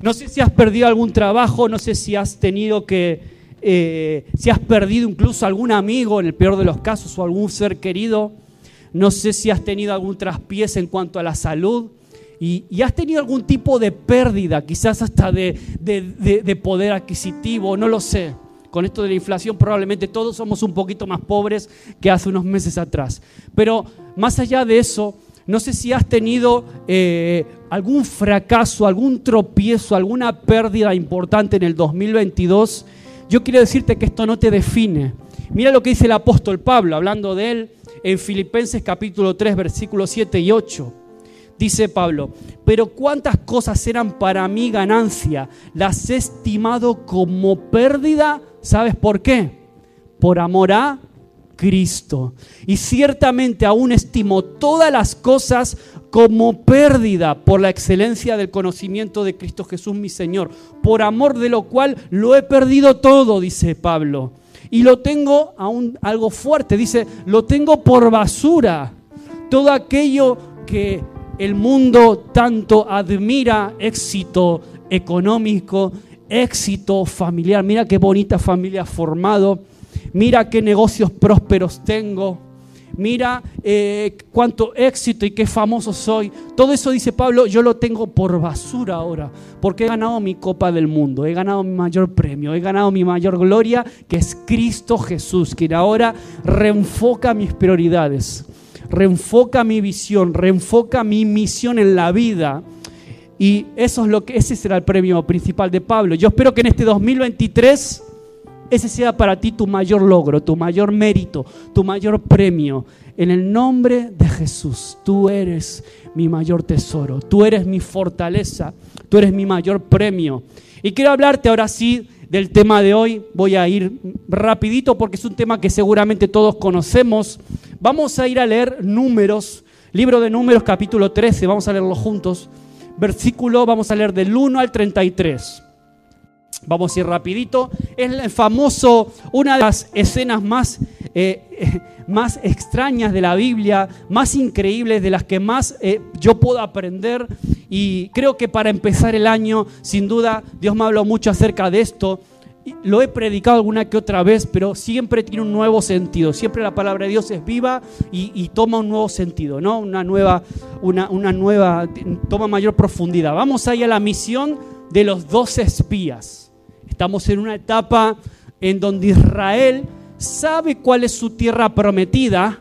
No sé si has perdido algún trabajo, no sé si has tenido que, eh, si has perdido incluso algún amigo en el peor de los casos o algún ser querido. No sé si has tenido algún traspiés en cuanto a la salud y, has tenido algún tipo de pérdida, quizás hasta de, de poder adquisitivo, no lo sé. Con esto de la inflación probablemente todos somos un poquito más pobres que hace unos meses atrás. Pero más allá de eso, no sé si has tenido eh, algún fracaso, algún tropiezo, alguna pérdida importante en el 2022. Yo quiero decirte que esto no te define. Mira lo que dice el apóstol Pablo, hablando de él en Filipenses capítulo 3, versículos 7 y 8. Dice Pablo, pero cuántas cosas eran para mí ganancia, las he estimado como pérdida, ¿sabes por qué? Por amor a Cristo. Y ciertamente aún estimo todas las cosas como pérdida por la excelencia del conocimiento de Cristo Jesús mi Señor, por amor de lo cual lo he perdido todo, dice Pablo. Y lo tengo aún algo fuerte, dice, lo tengo por basura. Todo aquello que el mundo tanto admira, éxito económico, éxito familiar. Mira qué bonita familia formado mira qué negocios prósperos tengo, mira eh, cuánto éxito y qué famoso soy. Todo eso, dice Pablo, yo lo tengo por basura ahora, porque he ganado mi copa del mundo, he ganado mi mayor premio, he ganado mi mayor gloria, que es Cristo Jesús, quien ahora reenfoca mis prioridades, reenfoca mi visión, reenfoca mi misión en la vida. Y eso es lo que ese será el premio principal de Pablo. Yo espero que en este 2023 ese sea para ti tu mayor logro, tu mayor mérito, tu mayor premio. En el nombre de Jesús, tú eres mi mayor tesoro, tú eres mi fortaleza, tú eres mi mayor premio. Y quiero hablarte ahora sí del tema de hoy. Voy a ir rapidito porque es un tema que seguramente todos conocemos. Vamos a ir a leer números, libro de números capítulo 13, vamos a leerlo juntos. Versículo, vamos a leer del 1 al 33. Vamos a ir rapidito. Es el famoso, una de las escenas más, eh, más extrañas de la Biblia, más increíbles, de las que más eh, yo puedo aprender. Y creo que para empezar el año, sin duda, Dios me ha hablado mucho acerca de esto. Lo he predicado alguna que otra vez, pero siempre tiene un nuevo sentido. Siempre la palabra de Dios es viva y, toma un nuevo sentido, ¿no? Una nueva, una, una nueva, toma mayor profundidad. Vamos ahí a la misión de los dos espías. Estamos en una etapa en donde Israel sabe cuál es su tierra prometida,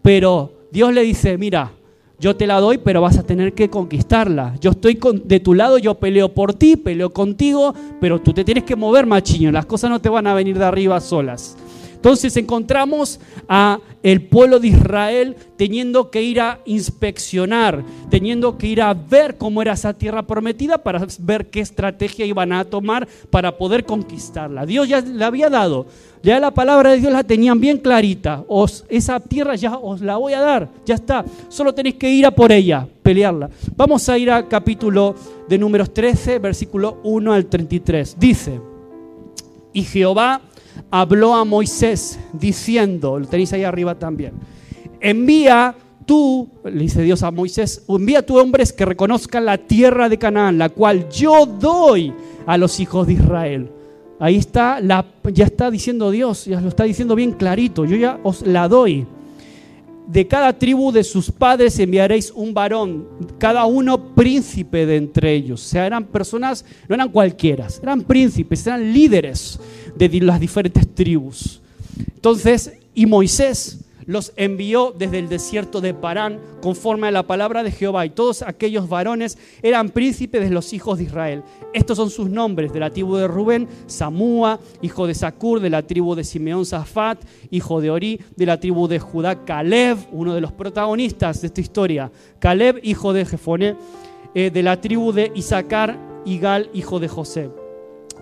pero Dios le dice, mira, yo te la doy, pero vas a tener que conquistarla. Yo estoy de tu lado, yo peleo por ti, peleo contigo, pero tú te tienes que mover, machiño. Las cosas no te van a venir de arriba solas. Entonces encontramos a el pueblo de Israel teniendo que ir a inspeccionar, teniendo que ir a ver cómo era esa tierra prometida para ver qué estrategia iban a tomar para poder conquistarla. Dios ya la había dado, ya la palabra de Dios la tenían bien clarita. Os, esa tierra ya os la voy a dar, ya está. Solo tenéis que ir a por ella, pelearla. Vamos a ir al capítulo de números 13, versículo 1 al 33. Dice, y Jehová habló a Moisés diciendo, lo tenéis ahí arriba también, envía tú, le dice Dios a Moisés, envía a hombres que reconozcan la tierra de Canaán, la cual yo doy a los hijos de Israel. Ahí está, la, ya está diciendo Dios, ya lo está diciendo bien clarito, yo ya os la doy. De cada tribu de sus padres enviaréis un varón, cada uno príncipe de entre ellos. O sea, eran personas, no eran cualquiera, eran príncipes, eran líderes de las diferentes tribus. Entonces, y Moisés los envió desde el desierto de Parán conforme a la palabra de Jehová. Y todos aquellos varones eran príncipes de los hijos de Israel. Estos son sus nombres de la tribu de Rubén, Samúa, hijo de Sacur, de la tribu de Simeón Zafat, hijo de Ori, de la tribu de Judá, Caleb, uno de los protagonistas de esta historia. Caleb, hijo de Jefoné, eh, de la tribu de Isaacar, Igal, hijo de José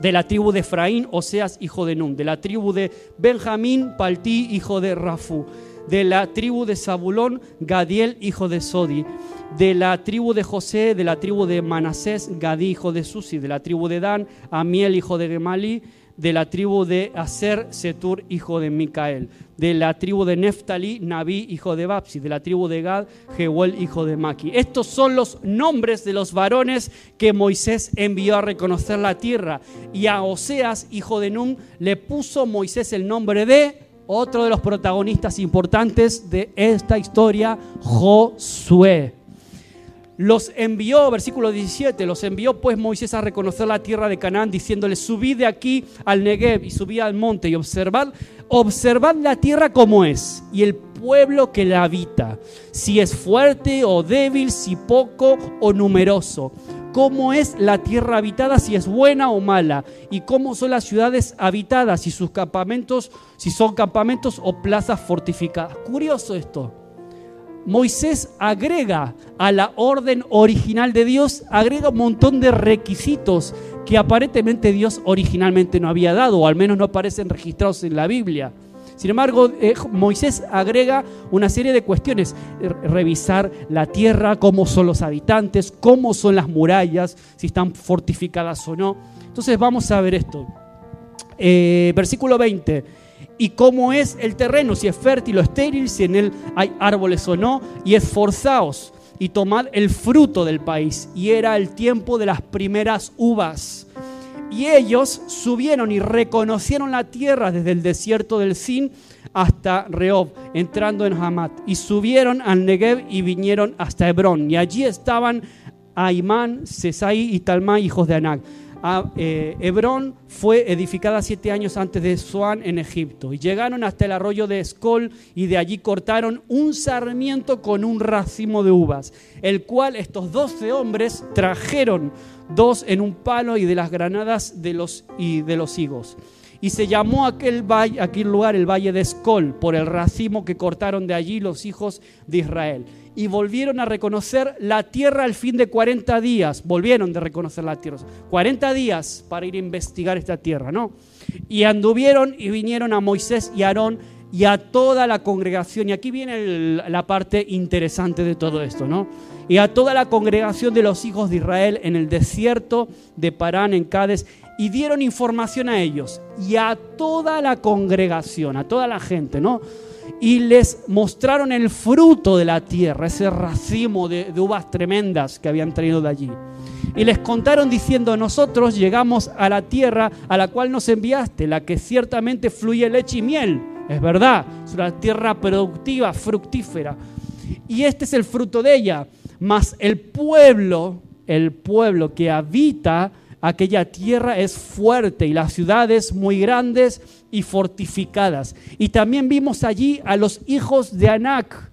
de la tribu de Efraín, Oseas, hijo de Nun, de la tribu de Benjamín, Paltí, hijo de Rafú, de la tribu de Zabulón, Gadiel, hijo de Sodi, de la tribu de José, de la tribu de Manasés, Gadí, hijo de Susi, de la tribu de Dan, Amiel, hijo de Gemalí, de la tribu de Aser, Setur, hijo de Micael, de la tribu de Neftali, Nabí, hijo de Babsi, de la tribu de Gad, Jehuel, hijo de Maki. Estos son los nombres de los varones que Moisés envió a reconocer la tierra. Y a Oseas, hijo de Nun, le puso Moisés el nombre de otro de los protagonistas importantes de esta historia, Josué. Los envió, versículo 17, los envió pues Moisés a reconocer la tierra de Canaán, diciéndole, subid de aquí al Negev y subid al monte y observad, observad la tierra como es y el pueblo que la habita, si es fuerte o débil, si poco o numeroso, cómo es la tierra habitada, si es buena o mala, y cómo son las ciudades habitadas, si sus campamentos, si son campamentos o plazas fortificadas. Curioso esto. Moisés agrega a la orden original de Dios, agrega un montón de requisitos que aparentemente Dios originalmente no había dado, o al menos no aparecen registrados en la Biblia. Sin embargo, eh, Moisés agrega una serie de cuestiones, revisar la tierra, cómo son los habitantes, cómo son las murallas, si están fortificadas o no. Entonces vamos a ver esto. Eh, versículo 20 y cómo es el terreno, si es fértil o estéril, si en él hay árboles o no, y esforzaos y tomad el fruto del país. Y era el tiempo de las primeras uvas. Y ellos subieron y reconocieron la tierra desde el desierto del Sin hasta Rehob, entrando en Hamat. Y subieron al Negev y vinieron hasta Hebrón. Y allí estaban Aimán, Sesai y Talmai, hijos de Anak. Eh, Hebrón fue edificada siete años antes de Zoán en Egipto. Y llegaron hasta el arroyo de Escol y de allí cortaron un sarmiento con un racimo de uvas, el cual estos doce hombres trajeron dos en un palo y de las granadas de los, y de los higos. Y se llamó aquel, valle, aquel lugar el valle de Escol por el racimo que cortaron de allí los hijos de Israel y volvieron a reconocer la tierra al fin de 40 días. Volvieron de reconocer la tierra. 40 días para ir a investigar esta tierra, ¿no? Y anduvieron y vinieron a Moisés y Aarón y a toda la congregación. Y aquí viene la parte interesante de todo esto, ¿no? Y a toda la congregación de los hijos de Israel en el desierto de Parán, en Cádiz, y dieron información a ellos y a toda la congregación, a toda la gente, ¿no? y les mostraron el fruto de la tierra, ese racimo de, uvas tremendas que habían traído de allí. Y les contaron diciendo, nosotros llegamos a la tierra a la cual nos enviaste, la que ciertamente fluye leche y miel. Es verdad, es una tierra productiva, fructífera. Y este es el fruto de ella. Mas el pueblo, el pueblo que habita aquella tierra es fuerte y las ciudades muy grandes y fortificadas. Y también vimos allí a los hijos de Anac.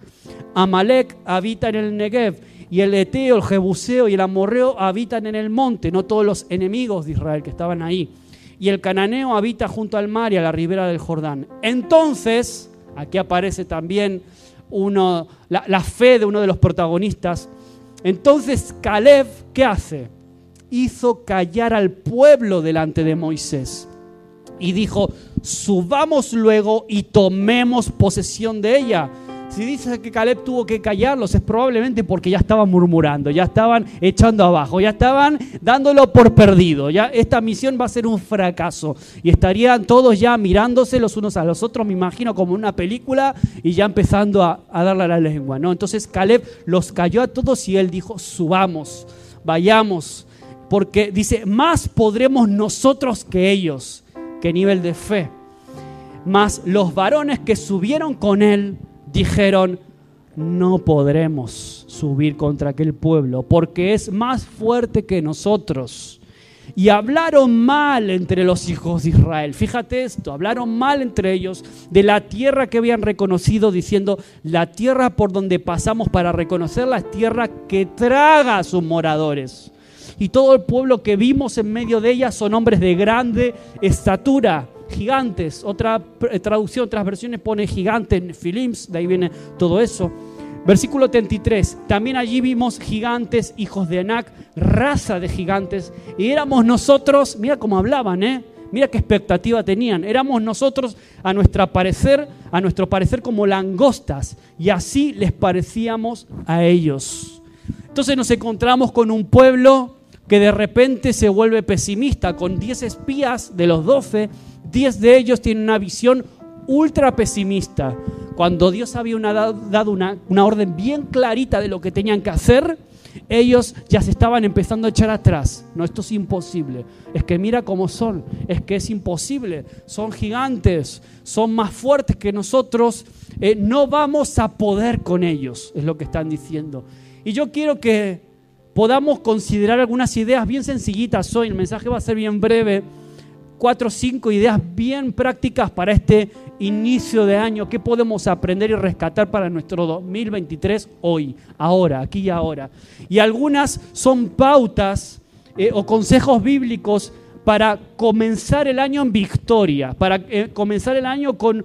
Amalek habita en el Negev y el Eteo, el Jebuseo y el Amorreo habitan en el monte, no todos los enemigos de Israel que estaban ahí. Y el Cananeo habita junto al mar y a la ribera del Jordán. Entonces, aquí aparece también la fe de uno de los protagonistas. Entonces Caleb, ¿qué hace? Hizo callar al pueblo delante de Moisés y dijo, subamos luego y tomemos posesión de ella. Si dice que Caleb tuvo que callarlos es probablemente porque ya estaban murmurando, ya estaban echando abajo, ya estaban dándolo por perdido. Ya esta misión va a ser un fracaso y estarían todos ya mirándose los unos a los otros, me imagino como una película y ya empezando a, darle a la lengua, ¿no? Entonces Caleb los calló a todos y él dijo, "Subamos, vayamos, porque dice, más podremos nosotros que ellos." qué nivel de fe. Mas los varones que subieron con él dijeron, no podremos subir contra aquel pueblo, porque es más fuerte que nosotros. Y hablaron mal entre los hijos de Israel. Fíjate esto, hablaron mal entre ellos de la tierra que habían reconocido, diciendo, la tierra por donde pasamos para reconocer la tierra que traga a sus moradores y todo el pueblo que vimos en medio de ella son hombres de grande estatura, gigantes. Otra eh, traducción, otras versiones pone gigantes, Philims, de ahí viene todo eso. Versículo 33, también allí vimos gigantes, hijos de Anac, raza de gigantes, y éramos nosotros, mira cómo hablaban, ¿eh? Mira qué expectativa tenían. Éramos nosotros a nuestro parecer, a nuestro parecer como langostas, y así les parecíamos a ellos. Entonces nos encontramos con un pueblo que de repente se vuelve pesimista. Con 10 espías de los 12, 10 de ellos tienen una visión ultra pesimista. Cuando Dios había dado una, una orden bien clarita de lo que tenían que hacer, ellos ya se estaban empezando a echar atrás. No, esto es imposible. Es que mira cómo son. Es que es imposible. Son gigantes. Son más fuertes que nosotros. Eh, no vamos a poder con ellos, es lo que están diciendo. Y yo quiero que podamos considerar algunas ideas bien sencillitas hoy. El mensaje va a ser bien breve. Cuatro o cinco ideas bien prácticas para este inicio de año. ¿Qué podemos aprender y rescatar para nuestro 2023 hoy, ahora, aquí y ahora? Y algunas son pautas eh, o consejos bíblicos para comenzar el año en victoria, para eh, comenzar el año con,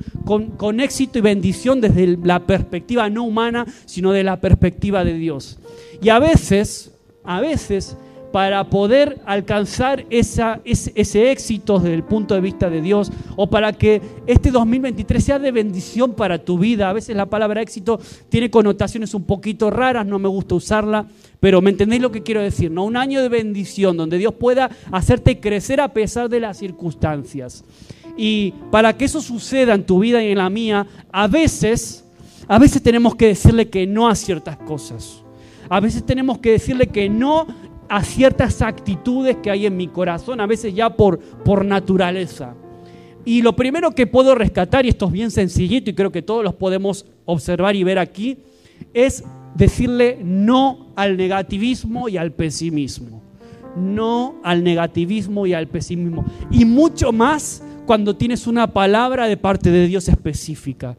con, éxito y bendición desde la perspectiva no humana, sino de la perspectiva de Dios. Y a veces, a veces, para poder alcanzar ese, ese, éxito desde el punto de vista de Dios o para que este 2023 sea de bendición para tu vida. A veces la palabra éxito tiene connotaciones un poquito raras, no me gusta usarla, pero ¿me entendéis lo que quiero decir? ¿no? Un año de bendición donde Dios pueda hacerte crecer a pesar de las circunstancias. Y para que eso suceda en tu vida y en la mía, a veces, a veces tenemos que decirle que no a ciertas cosas. A veces tenemos que decirle que no a ciertas actitudes que hay en mi corazón, a veces ya por, por naturaleza. Y lo primero que puedo rescatar, y esto es bien sencillito y creo que todos los podemos observar y ver aquí, es decirle no al negativismo y al pesimismo. No al negativismo y al pesimismo. Y mucho más cuando tienes una palabra de parte de Dios específica.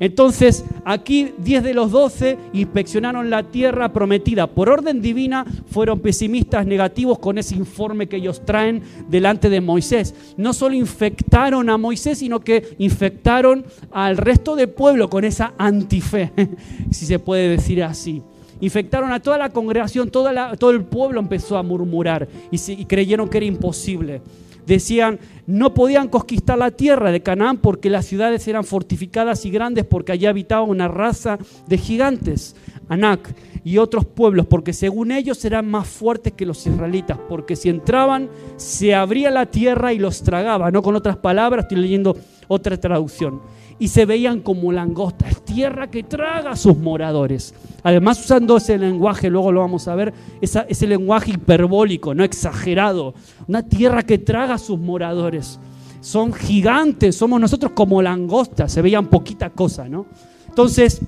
Entonces, aquí 10 de los 12 inspeccionaron la tierra prometida. Por orden divina fueron pesimistas negativos con ese informe que ellos traen delante de Moisés. No solo infectaron a Moisés, sino que infectaron al resto del pueblo con esa antife, si se puede decir así. Infectaron a toda la congregación, todo el pueblo empezó a murmurar y creyeron que era imposible decían, no podían conquistar la tierra de Canaán porque las ciudades eran fortificadas y grandes, porque allí habitaba una raza de gigantes, Anak y otros pueblos, porque según ellos eran más fuertes que los israelitas, porque si entraban se abría la tierra y los tragaba, no con otras palabras, estoy leyendo otra traducción y se veían como langostas, tierra que traga a sus moradores. Además, usando ese lenguaje, luego lo vamos a ver, ese lenguaje hiperbólico, no exagerado, una tierra que traga a sus moradores. Son gigantes, somos nosotros como langostas, se veían poquita cosa, ¿no? Entonces,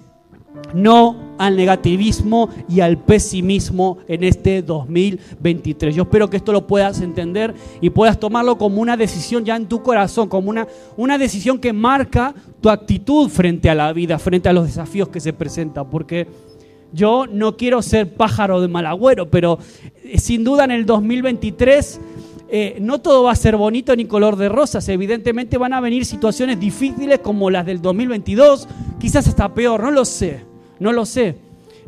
no al negativismo y al pesimismo en este 2023. Yo espero que esto lo puedas entender y puedas tomarlo como una decisión ya en tu corazón, como una, una decisión que marca tu actitud frente a la vida, frente a los desafíos que se presentan, porque yo no quiero ser pájaro de mal agüero, pero eh, sin duda en el 2023 eh, no todo va a ser bonito ni color de rosas. Evidentemente van a venir situaciones difíciles como las del 2022, quizás hasta peor, no lo sé no lo sé.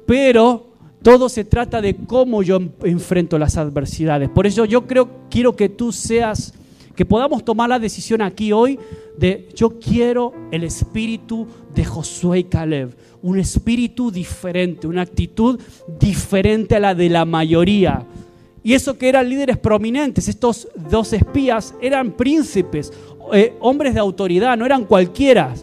Pero todo se trata de cómo yo enfrento las adversidades. Por eso yo creo, quiero que tú seas, que podamos tomar la decisión aquí hoy de yo quiero el espíritu de Josué y Caleb, un espíritu diferente, una actitud diferente a la de la mayoría. Y eso que eran líderes prominentes, estos dos espías eran príncipes, eh, hombres de autoridad, no eran cualquiera,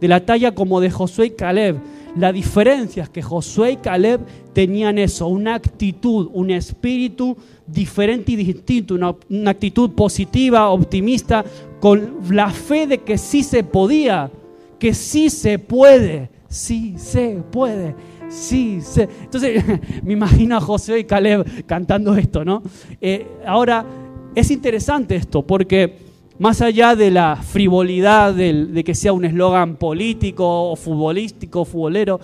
de la talla como de Josué y Caleb. La diferencia es que Josué y Caleb tenían eso, una actitud, un espíritu diferente y distinto, una, actitud positiva, optimista, con la fe de que sí se podía, que sí se puede, sí se puede. Sí, se. Entonces me imagino a Josué y Caleb cantando esto, ¿no? Eh, ahora, es interesante esto, porque más allá de la frivolidad de que sea un eslogan político o futbolístico, futbolero,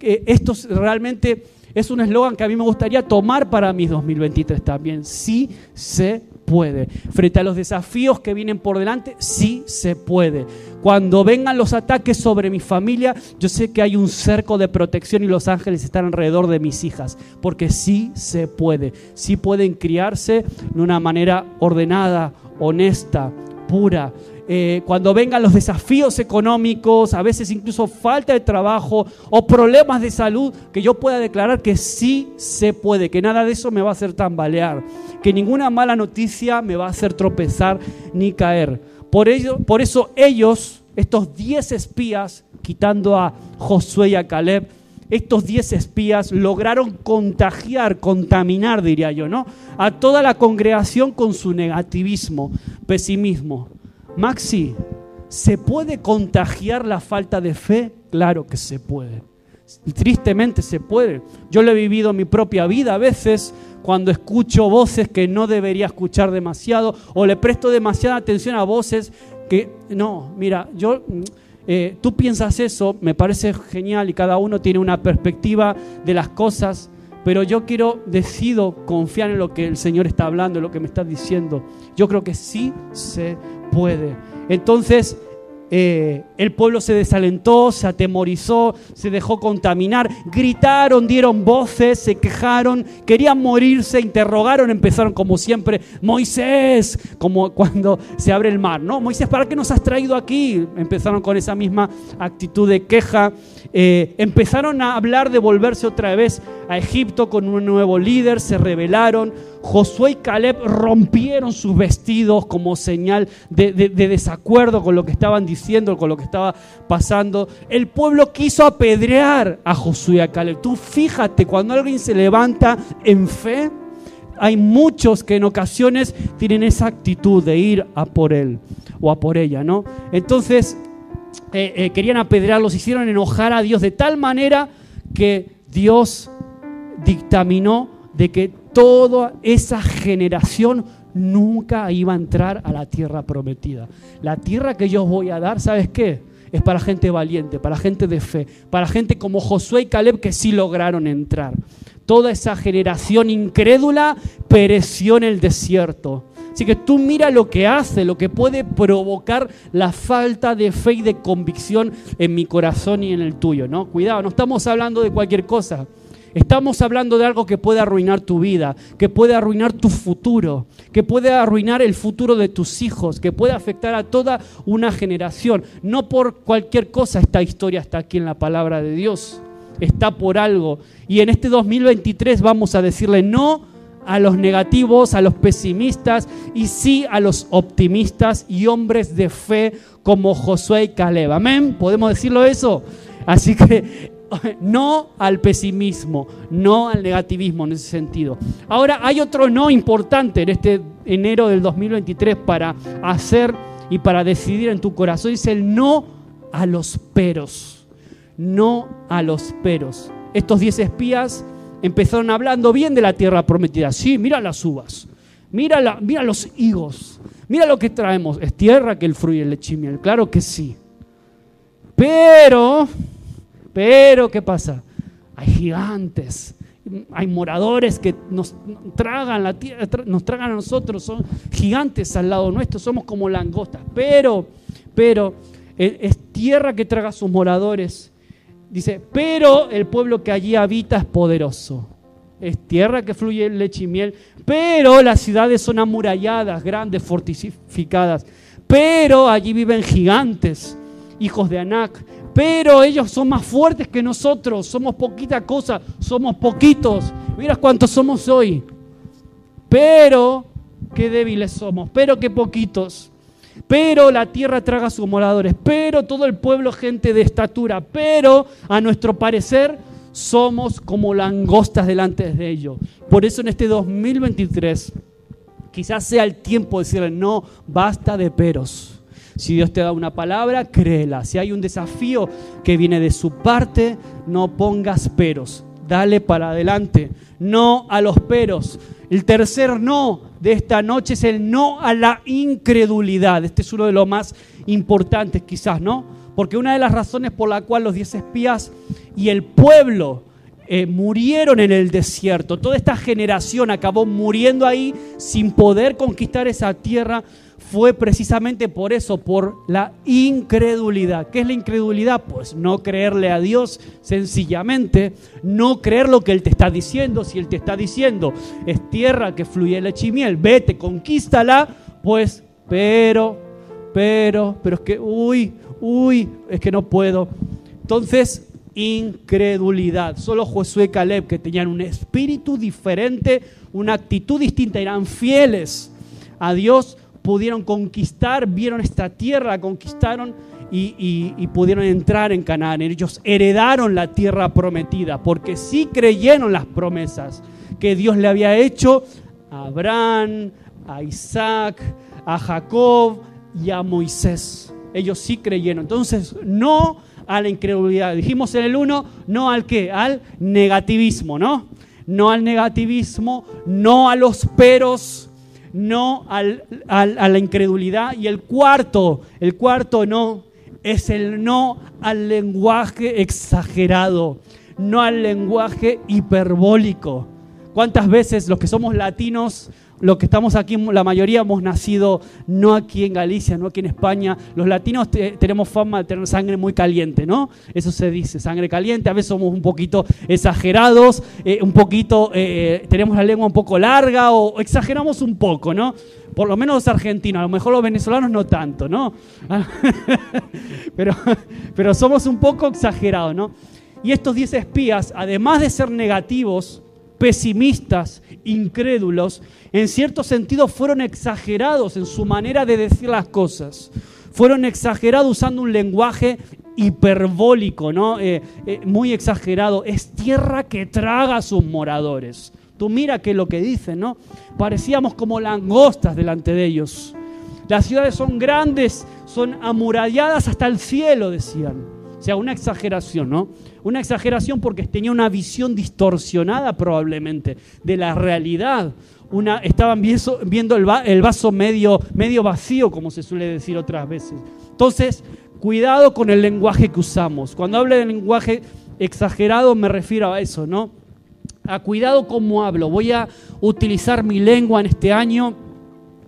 esto realmente es un eslogan que a mí me gustaría tomar para mis 2023 también. Sí se puede. Frente a los desafíos que vienen por delante, sí se puede. Cuando vengan los ataques sobre mi familia, yo sé que hay un cerco de protección y los ángeles están alrededor de mis hijas, porque sí se puede. Sí pueden criarse de una manera ordenada, honesta, pura, eh, cuando vengan los desafíos económicos, a veces incluso falta de trabajo o problemas de salud, que yo pueda declarar que sí se puede, que nada de eso me va a hacer tambalear, que ninguna mala noticia me va a hacer tropezar ni caer. Por, ello, por eso ellos, estos diez espías, quitando a Josué y a Caleb, estos diez espías lograron contagiar, contaminar, diría yo, ¿no? A toda la congregación con su negativismo, pesimismo. Maxi, ¿se puede contagiar la falta de fe? Claro que se puede. Tristemente se puede. Yo lo he vivido en mi propia vida a veces cuando escucho voces que no debería escuchar demasiado o le presto demasiada atención a voces que no, mira, yo eh, tú piensas eso, me parece genial y cada uno tiene una perspectiva de las cosas, pero yo quiero, decido confiar en lo que el Señor está hablando, en lo que me está diciendo. Yo creo que sí se puede. Entonces, eh, el pueblo se desalentó, se atemorizó, se dejó contaminar, gritaron, dieron voces, se quejaron, querían morirse, interrogaron, empezaron como siempre, Moisés, como cuando se abre el mar, ¿no? Moisés, ¿para qué nos has traído aquí? Empezaron con esa misma actitud de queja, eh, empezaron a hablar de volverse otra vez a Egipto con un nuevo líder, se rebelaron, Josué y Caleb rompieron sus vestidos como señal de, desacuerdo con lo que estaban diciendo, con lo que estaba pasando. El pueblo quiso apedrear a Josué y a Caleb. Tú fíjate, cuando alguien se levanta en fe, hay muchos que en ocasiones tienen esa actitud de ir a por él o a por ella, ¿no? Entonces, eh, eh, querían apedrearlos, hicieron enojar a Dios de tal manera que Dios dictaminó de que toda esa generación nunca iba a entrar a la tierra prometida. La tierra que yo voy a dar, ¿sabes qué? Es para gente valiente, para gente de fe, para gente como Josué y Caleb que sí lograron entrar. Toda esa generación incrédula pereció en el desierto. Así que tú mira lo que hace, lo que puede provocar la falta de fe y de convicción en mi corazón y en el tuyo, ¿no? Cuidado, no estamos hablando de cualquier cosa. Estamos hablando de algo que puede arruinar tu vida, que puede arruinar tu futuro, que puede arruinar el futuro de tus hijos, que puede afectar a toda una generación. No por cualquier cosa esta historia está aquí en la palabra de Dios, está por algo. Y en este 2023 vamos a decirle no a los negativos, a los pesimistas y sí a los optimistas y hombres de fe como Josué y Caleb. Amén, ¿podemos decirlo eso? Así que no al pesimismo, no al negativismo en ese sentido. Ahora hay otro no importante en este enero del 2023 para hacer y para decidir en tu corazón. Es el no a los peros. No a los peros. Estos diez espías empezaron hablando bien de la tierra prometida. Sí, mira las uvas. Mira, mira los higos. Mira lo que traemos. Es tierra que el fluye el lechimiel. Claro que sí. Pero pero, ¿qué pasa? Hay gigantes, hay moradores que nos tragan la tierra, nos tragan a nosotros, son gigantes al lado nuestro, somos como langostas. Pero, pero, e, es tierra que traga a sus moradores. Dice, pero el pueblo que allí habita es poderoso. Es tierra que fluye leche y miel, pero las ciudades son amuralladas, grandes, fortificadas. Pero allí viven gigantes, hijos de Anac, pero ellos son más fuertes que nosotros, somos poquita cosa, somos poquitos. Mira cuántos somos hoy. Pero qué débiles somos, pero qué poquitos. Pero la tierra traga a sus moradores, pero todo el pueblo gente de estatura, pero a nuestro parecer somos como langostas delante de ellos. Por eso en este 2023 quizás sea el tiempo de decirle, no, basta de peros. Si Dios te da una palabra, créela. Si hay un desafío que viene de su parte, no pongas peros. Dale para adelante. No a los peros. El tercer no de esta noche es el no a la incredulidad. Este es uno de los más importantes quizás, ¿no? Porque una de las razones por la cual los diez espías y el pueblo eh, murieron en el desierto, toda esta generación acabó muriendo ahí sin poder conquistar esa tierra, fue precisamente por eso, por la incredulidad. ¿Qué es la incredulidad? Pues no creerle a Dios sencillamente, no creer lo que Él te está diciendo. Si Él te está diciendo, es tierra que fluye leche y miel, vete, conquístala, pues, pero, pero, pero es que, uy, uy, es que no puedo. Entonces, incredulidad. Solo Josué y Caleb, que tenían un espíritu diferente, una actitud distinta, eran fieles a Dios, pudieron conquistar, vieron esta tierra, conquistaron y, pudieron entrar en Canaán. Ellos heredaron la tierra prometida porque sí creyeron las promesas que Dios le había hecho a Abraham, a Isaac, a Jacob y a Moisés. Ellos sí creyeron. Entonces, no a la incredulidad. Dijimos en el 1, no al qué, al negativismo, ¿no? No al negativismo, no a los peros, no al, a la incredulidad. Y el cuarto, el cuarto no, es el no al lenguaje exagerado, no al lenguaje hiperbólico. ¿Cuántas veces los que somos latinos los que estamos aquí, la mayoría hemos nacido no aquí en Galicia, no aquí en España. Los latinos tenemos fama de tener sangre muy caliente, ¿no? Eso se dice, sangre caliente. A veces somos un poquito exagerados, eh, un poquito, eh, tenemos la lengua un poco larga o exageramos un poco, ¿no? Por lo menos los argentinos, a lo mejor los venezolanos no tanto, ¿no? pero, pero somos un poco exagerados, ¿no? Y estos 10 espías, además de ser negativos, pesimistas, incrédulos, en cierto sentido fueron exagerados en su manera de decir las cosas. Fueron exagerados usando un lenguaje hiperbólico, ¿no? Eh, eh, muy exagerado. Es tierra que traga a sus moradores. Tú mira que lo que dicen, ¿no? Parecíamos como langostas delante de ellos. Las ciudades son grandes, son amuralladas hasta el cielo, decían. O sea, una exageración, ¿no? Una exageración porque tenía una visión distorsionada probablemente de la realidad. Una, estaban viendo el vaso medio, medio vacío, como se suele decir otras veces. Entonces, cuidado con el lenguaje que usamos. Cuando hablo de lenguaje exagerado me refiero a eso, ¿no? A cuidado cómo hablo. Voy a utilizar mi lengua en este año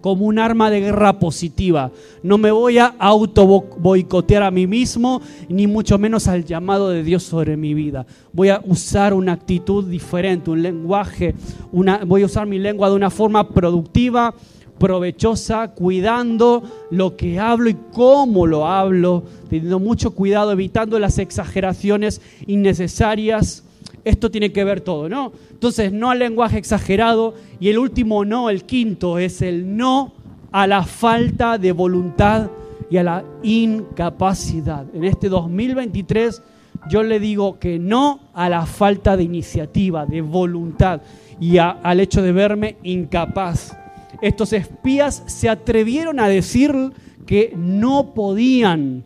como un arma de guerra positiva. No me voy a auto boicotear a mí mismo, ni mucho menos al llamado de Dios sobre mi vida. Voy a usar una actitud diferente, un lenguaje, voy a usar mi lengua de una forma productiva, provechosa, cuidando lo que hablo y cómo lo hablo, teniendo mucho cuidado, evitando las exageraciones innecesarias esto tiene que ver todo, ¿no? Entonces, no al lenguaje exagerado y el último no, el quinto, es el no a la falta de voluntad y a la incapacidad. En este 2023 yo le digo que no a la falta de iniciativa, de voluntad y al hecho de verme incapaz. Estos espías se atrevieron a decir que no podían,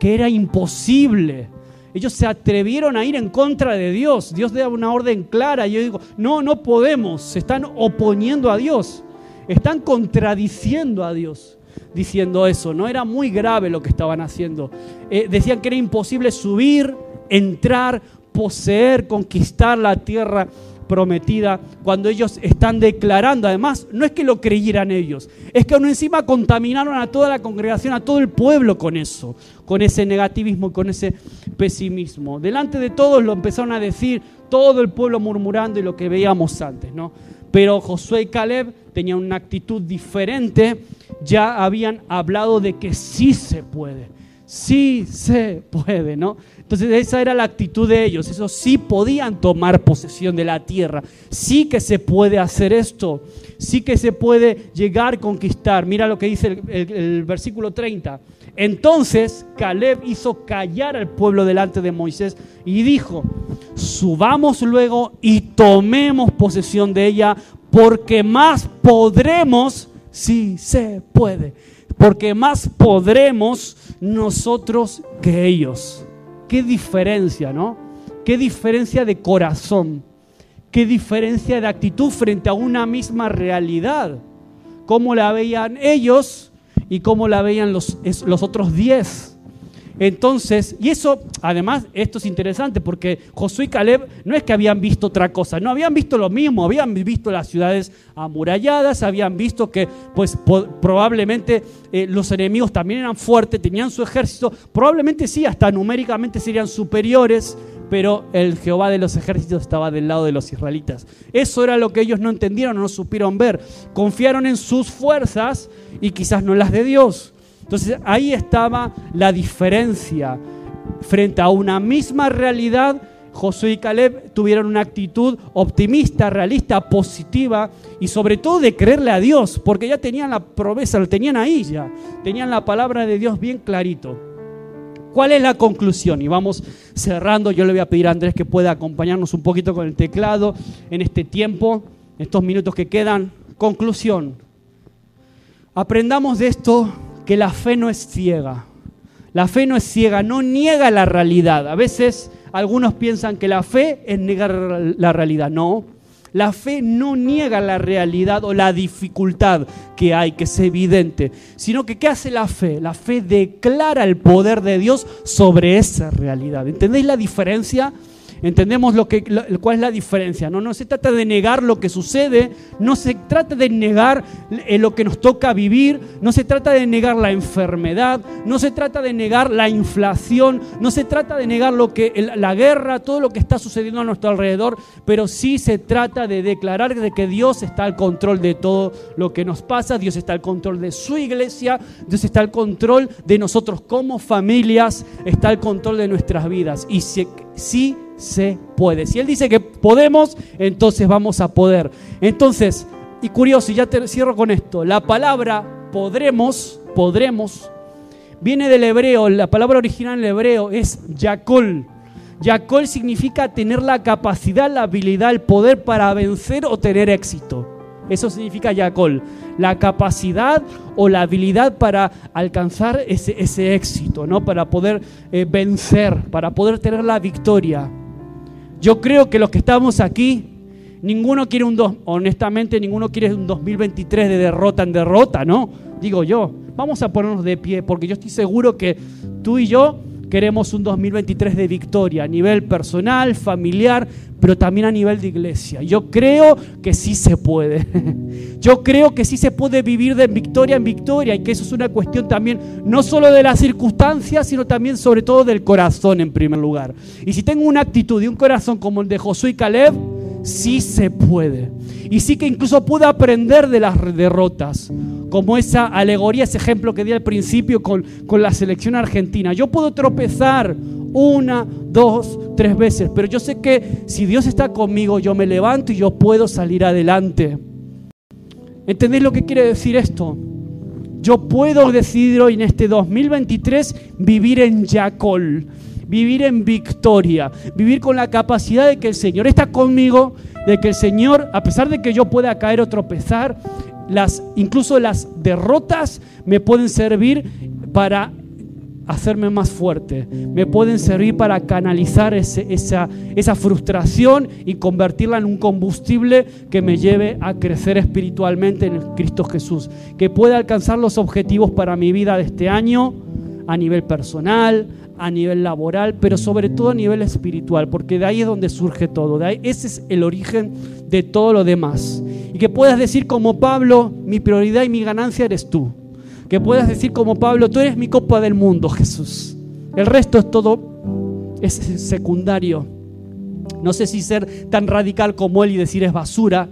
que era imposible, ellos se atrevieron a ir en contra de Dios. Dios da una orden clara. Y yo digo, no, no podemos. Se están oponiendo a Dios. Están contradiciendo a Dios diciendo eso. No era muy grave lo que estaban haciendo. Eh, decían que era imposible subir, entrar, poseer, conquistar la tierra prometida, cuando ellos están declarando, además, no es que lo creyeran ellos, es que aún encima contaminaron a toda la congregación, a todo el pueblo con eso, con ese negativismo, con ese pesimismo. Delante de todos lo empezaron a decir, todo el pueblo murmurando y lo que veíamos antes, ¿no? Pero Josué y Caleb tenían una actitud diferente, ya habían hablado de que sí se puede, sí se puede, ¿no? Entonces esa era la actitud de ellos, eso sí podían tomar posesión de la tierra, sí que se puede hacer esto, sí que se puede llegar a conquistar. Mira lo que dice el, versículo 30. Entonces Caleb hizo callar al pueblo delante de Moisés y dijo, subamos luego y tomemos posesión de ella, porque más podremos, si se puede, porque más podremos nosotros que ellos. Qué diferencia, ¿no? Qué diferencia de corazón. Qué diferencia de actitud frente a una misma realidad. Cómo la veían ellos y cómo la veían los, los otros diez. Entonces, y eso, además, esto es interesante porque Josué y Caleb no es que habían visto otra cosa, no habían visto lo mismo, habían visto las ciudades amuralladas, habían visto que, pues, probablemente eh, los enemigos también eran fuertes, tenían su ejército, probablemente sí, hasta numéricamente serían superiores, pero el Jehová de los ejércitos estaba del lado de los israelitas. Eso era lo que ellos no entendieron, no supieron ver. Confiaron en sus fuerzas y quizás no las de Dios. Entonces ahí estaba la diferencia. Frente a una misma realidad, Josué y Caleb tuvieron una actitud optimista, realista, positiva y sobre todo de creerle a Dios, porque ya tenían la promesa, lo tenían ahí ya, tenían la palabra de Dios bien clarito. ¿Cuál es la conclusión? Y vamos cerrando, yo le voy a pedir a Andrés que pueda acompañarnos un poquito con el teclado en este tiempo, estos minutos que quedan. Conclusión. Aprendamos de esto que la fe no es ciega. La fe no es ciega, no niega la realidad. A veces algunos piensan que la fe es negar la realidad. No, la fe no niega la realidad o la dificultad que hay, que es evidente, sino que ¿qué hace la fe? La fe declara el poder de Dios sobre esa realidad. ¿Entendéis la diferencia? Entendemos lo que, cuál es la diferencia. ¿no? no se trata de negar lo que sucede, no se trata de negar eh, lo que nos toca vivir, no se trata de negar la enfermedad, no se trata de negar la inflación, no se trata de negar lo que, la guerra, todo lo que está sucediendo a nuestro alrededor, pero sí se trata de declarar de que Dios está al control de todo lo que nos pasa, Dios está al control de su iglesia, Dios está al control de nosotros como familias, está al control de nuestras vidas. Y si, si se puede. Si Él dice que podemos, entonces vamos a poder. Entonces, y curioso, y ya te cierro con esto, la palabra podremos, podremos, viene del hebreo, la palabra original en hebreo es yakol. Yakol significa tener la capacidad, la habilidad, el poder para vencer o tener éxito. Eso significa yakol, la capacidad o la habilidad para alcanzar ese, éxito, ¿no? para poder eh, vencer, para poder tener la victoria. Yo creo que los que estamos aquí, ninguno quiere un dos, honestamente, ninguno quiere un 2023 de derrota en derrota, ¿no? Digo yo, vamos a ponernos de pie, porque yo estoy seguro que tú y yo queremos un 2023 de victoria a nivel personal, familiar, pero también a nivel de iglesia. Yo creo que sí se puede. Yo creo que sí se puede vivir de victoria en victoria y que eso es una cuestión también no solo de las circunstancias, sino también sobre todo del corazón en primer lugar. Y si tengo una actitud y un corazón como el de Josué y Caleb, sí se puede. Y sí que incluso pude aprender de las derrotas, como esa alegoría, ese ejemplo que di al principio con, con la selección argentina. Yo puedo tropezar una, dos, tres veces, pero yo sé que si Dios está conmigo, yo me levanto y yo puedo salir adelante. ¿Entendéis lo que quiere decir esto? Yo puedo decidir hoy en este 2023 vivir en Yacol, vivir en victoria, vivir con la capacidad de que el Señor está conmigo, de que el Señor, a pesar de que yo pueda caer o tropezar, las, incluso las derrotas me pueden servir para hacerme más fuerte, me pueden servir para canalizar esa, esa frustración y convertirla en un combustible que me lleve a crecer espiritualmente en Cristo Jesús, que pueda alcanzar los objetivos para mi vida de este año a nivel personal, a nivel laboral, pero sobre todo a nivel espiritual, porque de ahí es donde surge todo, de ahí, ese es el origen de todo lo demás. Y que puedas decir como Pablo, mi prioridad y mi ganancia eres tú que puedas decir como Pablo, tú eres mi copa del mundo, Jesús. El resto es todo, es secundario. No sé si ser tan radical como él y decir es basura,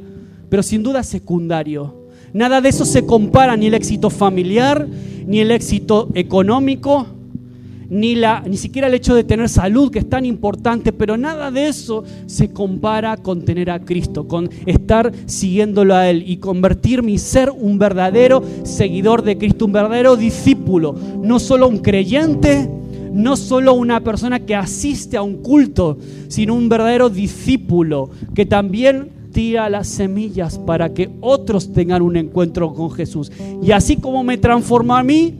pero sin duda secundario. Nada de eso se compara ni el éxito familiar, ni el éxito económico, ni, la, ni siquiera el hecho de tener salud, que es tan importante, pero nada de eso se compara con tener a Cristo, con estar siguiéndolo a Él y convertir mi ser un verdadero seguidor de Cristo, un verdadero discípulo, no solo un creyente, no solo una persona que asiste a un culto, sino un verdadero discípulo que también tira las semillas para que otros tengan un encuentro con Jesús. Y así como me transforma a mí,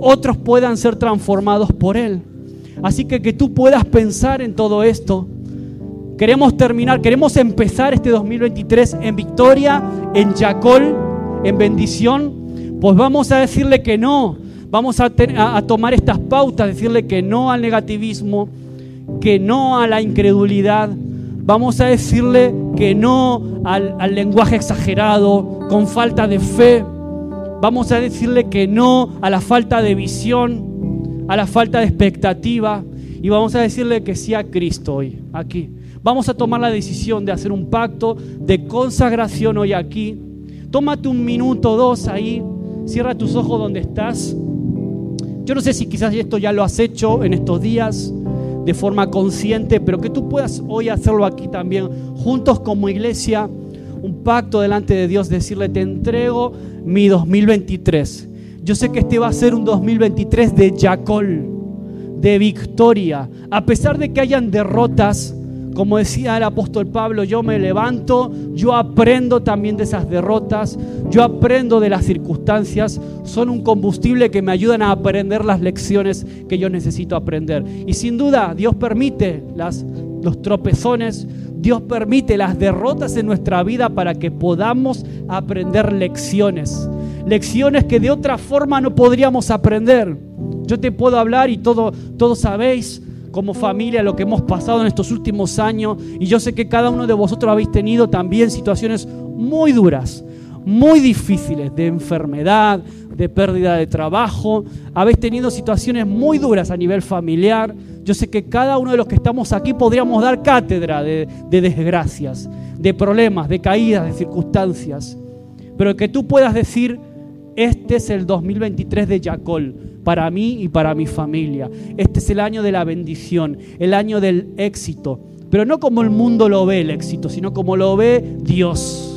otros puedan ser transformados por Él. Así que que tú puedas pensar en todo esto. Queremos terminar, queremos empezar este 2023 en victoria, en Yacol, en bendición. Pues vamos a decirle que no. Vamos a, tomar estas pautas, decirle que no al negativismo, que no a la incredulidad. Vamos a decirle que no al lenguaje exagerado, con falta de fe. Vamos a decirle que no a la falta de visión, a la falta de expectativa. Y vamos a decirle que sí a Cristo hoy, aquí. Vamos a tomar la decisión de hacer un pacto de consagración hoy aquí. Tómate un minuto, dos ahí. Cierra tus ojos donde estás. Yo no sé si quizás esto ya lo has hecho en estos días de forma consciente, pero que tú puedas hoy hacerlo aquí también, juntos como iglesia, un pacto delante de Dios, decirle, te entrego mi 2023. Yo sé que este va a ser un 2023 de Yacol, de victoria. A pesar de que hayan derrotas, como decía el apóstol Pablo, yo me levanto, yo aprendo también de esas derrotas, yo aprendo de las circunstancias, son un combustible que me ayudan a aprender las lecciones que yo necesito aprender. Y sin duda, Dios permite las, los tropezones, Dios permite las derrotas en nuestra vida para que podamos aprender lecciones. Lecciones que de otra forma no podríamos aprender. Yo te puedo hablar y todo, todos sabéis como familia lo que hemos pasado en estos últimos años y yo sé que cada uno de vosotros habéis tenido también situaciones muy duras, muy difíciles de enfermedad, de pérdida de trabajo, habéis tenido situaciones muy duras a nivel familiar. Yo sé que cada uno de los que estamos aquí podríamos dar cátedra de, de desgracias, de problemas, de caídas, de circunstancias. Pero que tú puedas decir, este es el 2023 de Yacol para mí y para mi familia. Este es el año de la bendición, el año del éxito. Pero no como el mundo lo ve el éxito, sino como lo ve Dios.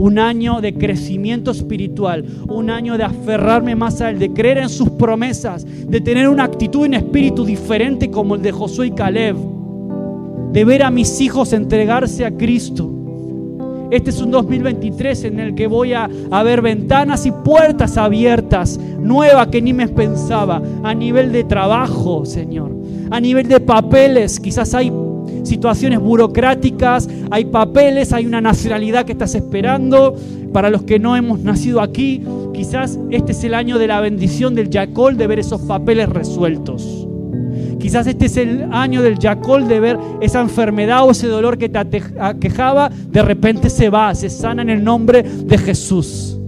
Un año de crecimiento espiritual, un año de aferrarme más a Él, de creer en sus promesas, de tener una actitud en espíritu diferente como el de Josué y Caleb, de ver a mis hijos entregarse a Cristo este es un 2023 en el que voy a, ver ventanas y puertas abiertas, nuevas que ni me pensaba, a nivel de trabajo, Señor, a nivel de papeles. Quizás hay situaciones burocráticas, hay papeles, hay una nacionalidad que estás esperando. Para los que no hemos nacido aquí, quizás este es el año de la bendición del Yacol, de ver esos papeles resueltos. Quizás este es el año del Yacol de ver esa enfermedad o ese dolor que te aquejaba, de repente se va, se sana en el nombre de Jesús.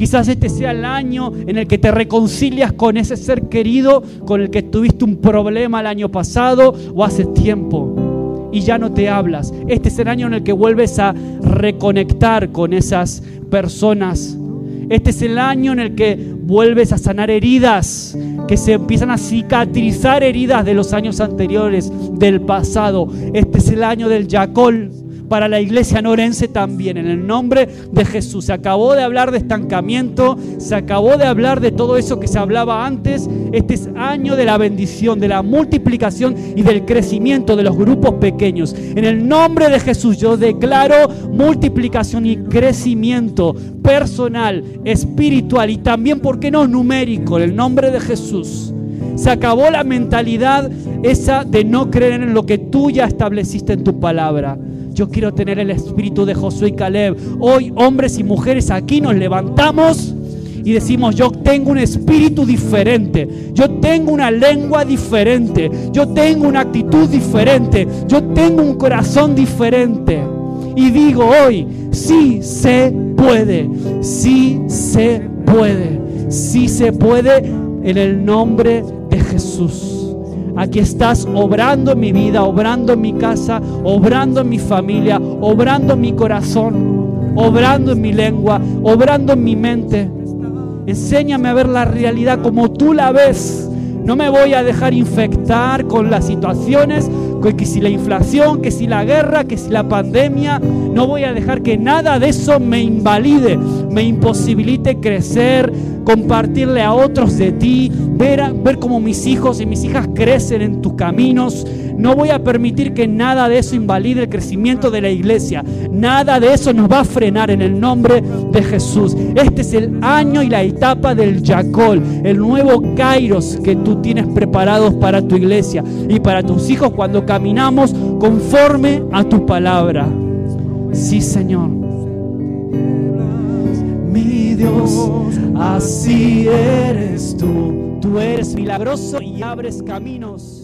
Quizás este sea el año en el que te reconcilias con ese ser querido con el que tuviste un problema el año pasado o hace tiempo y ya no te hablas. Este es el año en el que vuelves a reconectar con esas personas. Este es el año en el que vuelves a sanar heridas que se empiezan a cicatrizar heridas de los años anteriores, del pasado. Este es el año del Yacol para la iglesia norense también, en el nombre de Jesús. Se acabó de hablar de estancamiento, se acabó de hablar de todo eso que se hablaba antes. Este es año de la bendición, de la multiplicación y del crecimiento de los grupos pequeños. En el nombre de Jesús yo declaro multiplicación y crecimiento personal, espiritual y también, ¿por qué no, numérico? En el nombre de Jesús. Se acabó la mentalidad esa de no creer en lo que tú ya estableciste en tu palabra. Yo quiero tener el espíritu de Josué y Caleb. Hoy, hombres y mujeres, aquí nos levantamos y decimos, yo tengo un espíritu diferente, yo tengo una lengua diferente, yo tengo una actitud diferente, yo tengo un corazón diferente. Y digo hoy, sí se puede, sí se puede, sí se puede en el nombre de Jesús. Aquí estás obrando en mi vida, obrando mi casa, obrando mi familia, obrando mi corazón, obrando en mi lengua, obrando en mi mente. Enséñame a ver la realidad como tú la ves. No me voy a dejar infectar con las situaciones, que si la inflación, que si la guerra, que si la pandemia. No voy a dejar que nada de eso me invalide, me imposibilite crecer, compartirle a otros de ti, ver, ver cómo mis hijos y mis hijas crecen en tus caminos. No voy a permitir que nada de eso invalide el crecimiento de la iglesia. Nada de eso nos va a frenar en el nombre de Jesús. Este es el año y la etapa del Yacol, el nuevo Kairos que tú tienes preparados para tu iglesia y para tus hijos cuando caminamos conforme a tu palabra. Sí, Señor Dios, así eres tú. Tú eres milagroso y abres caminos.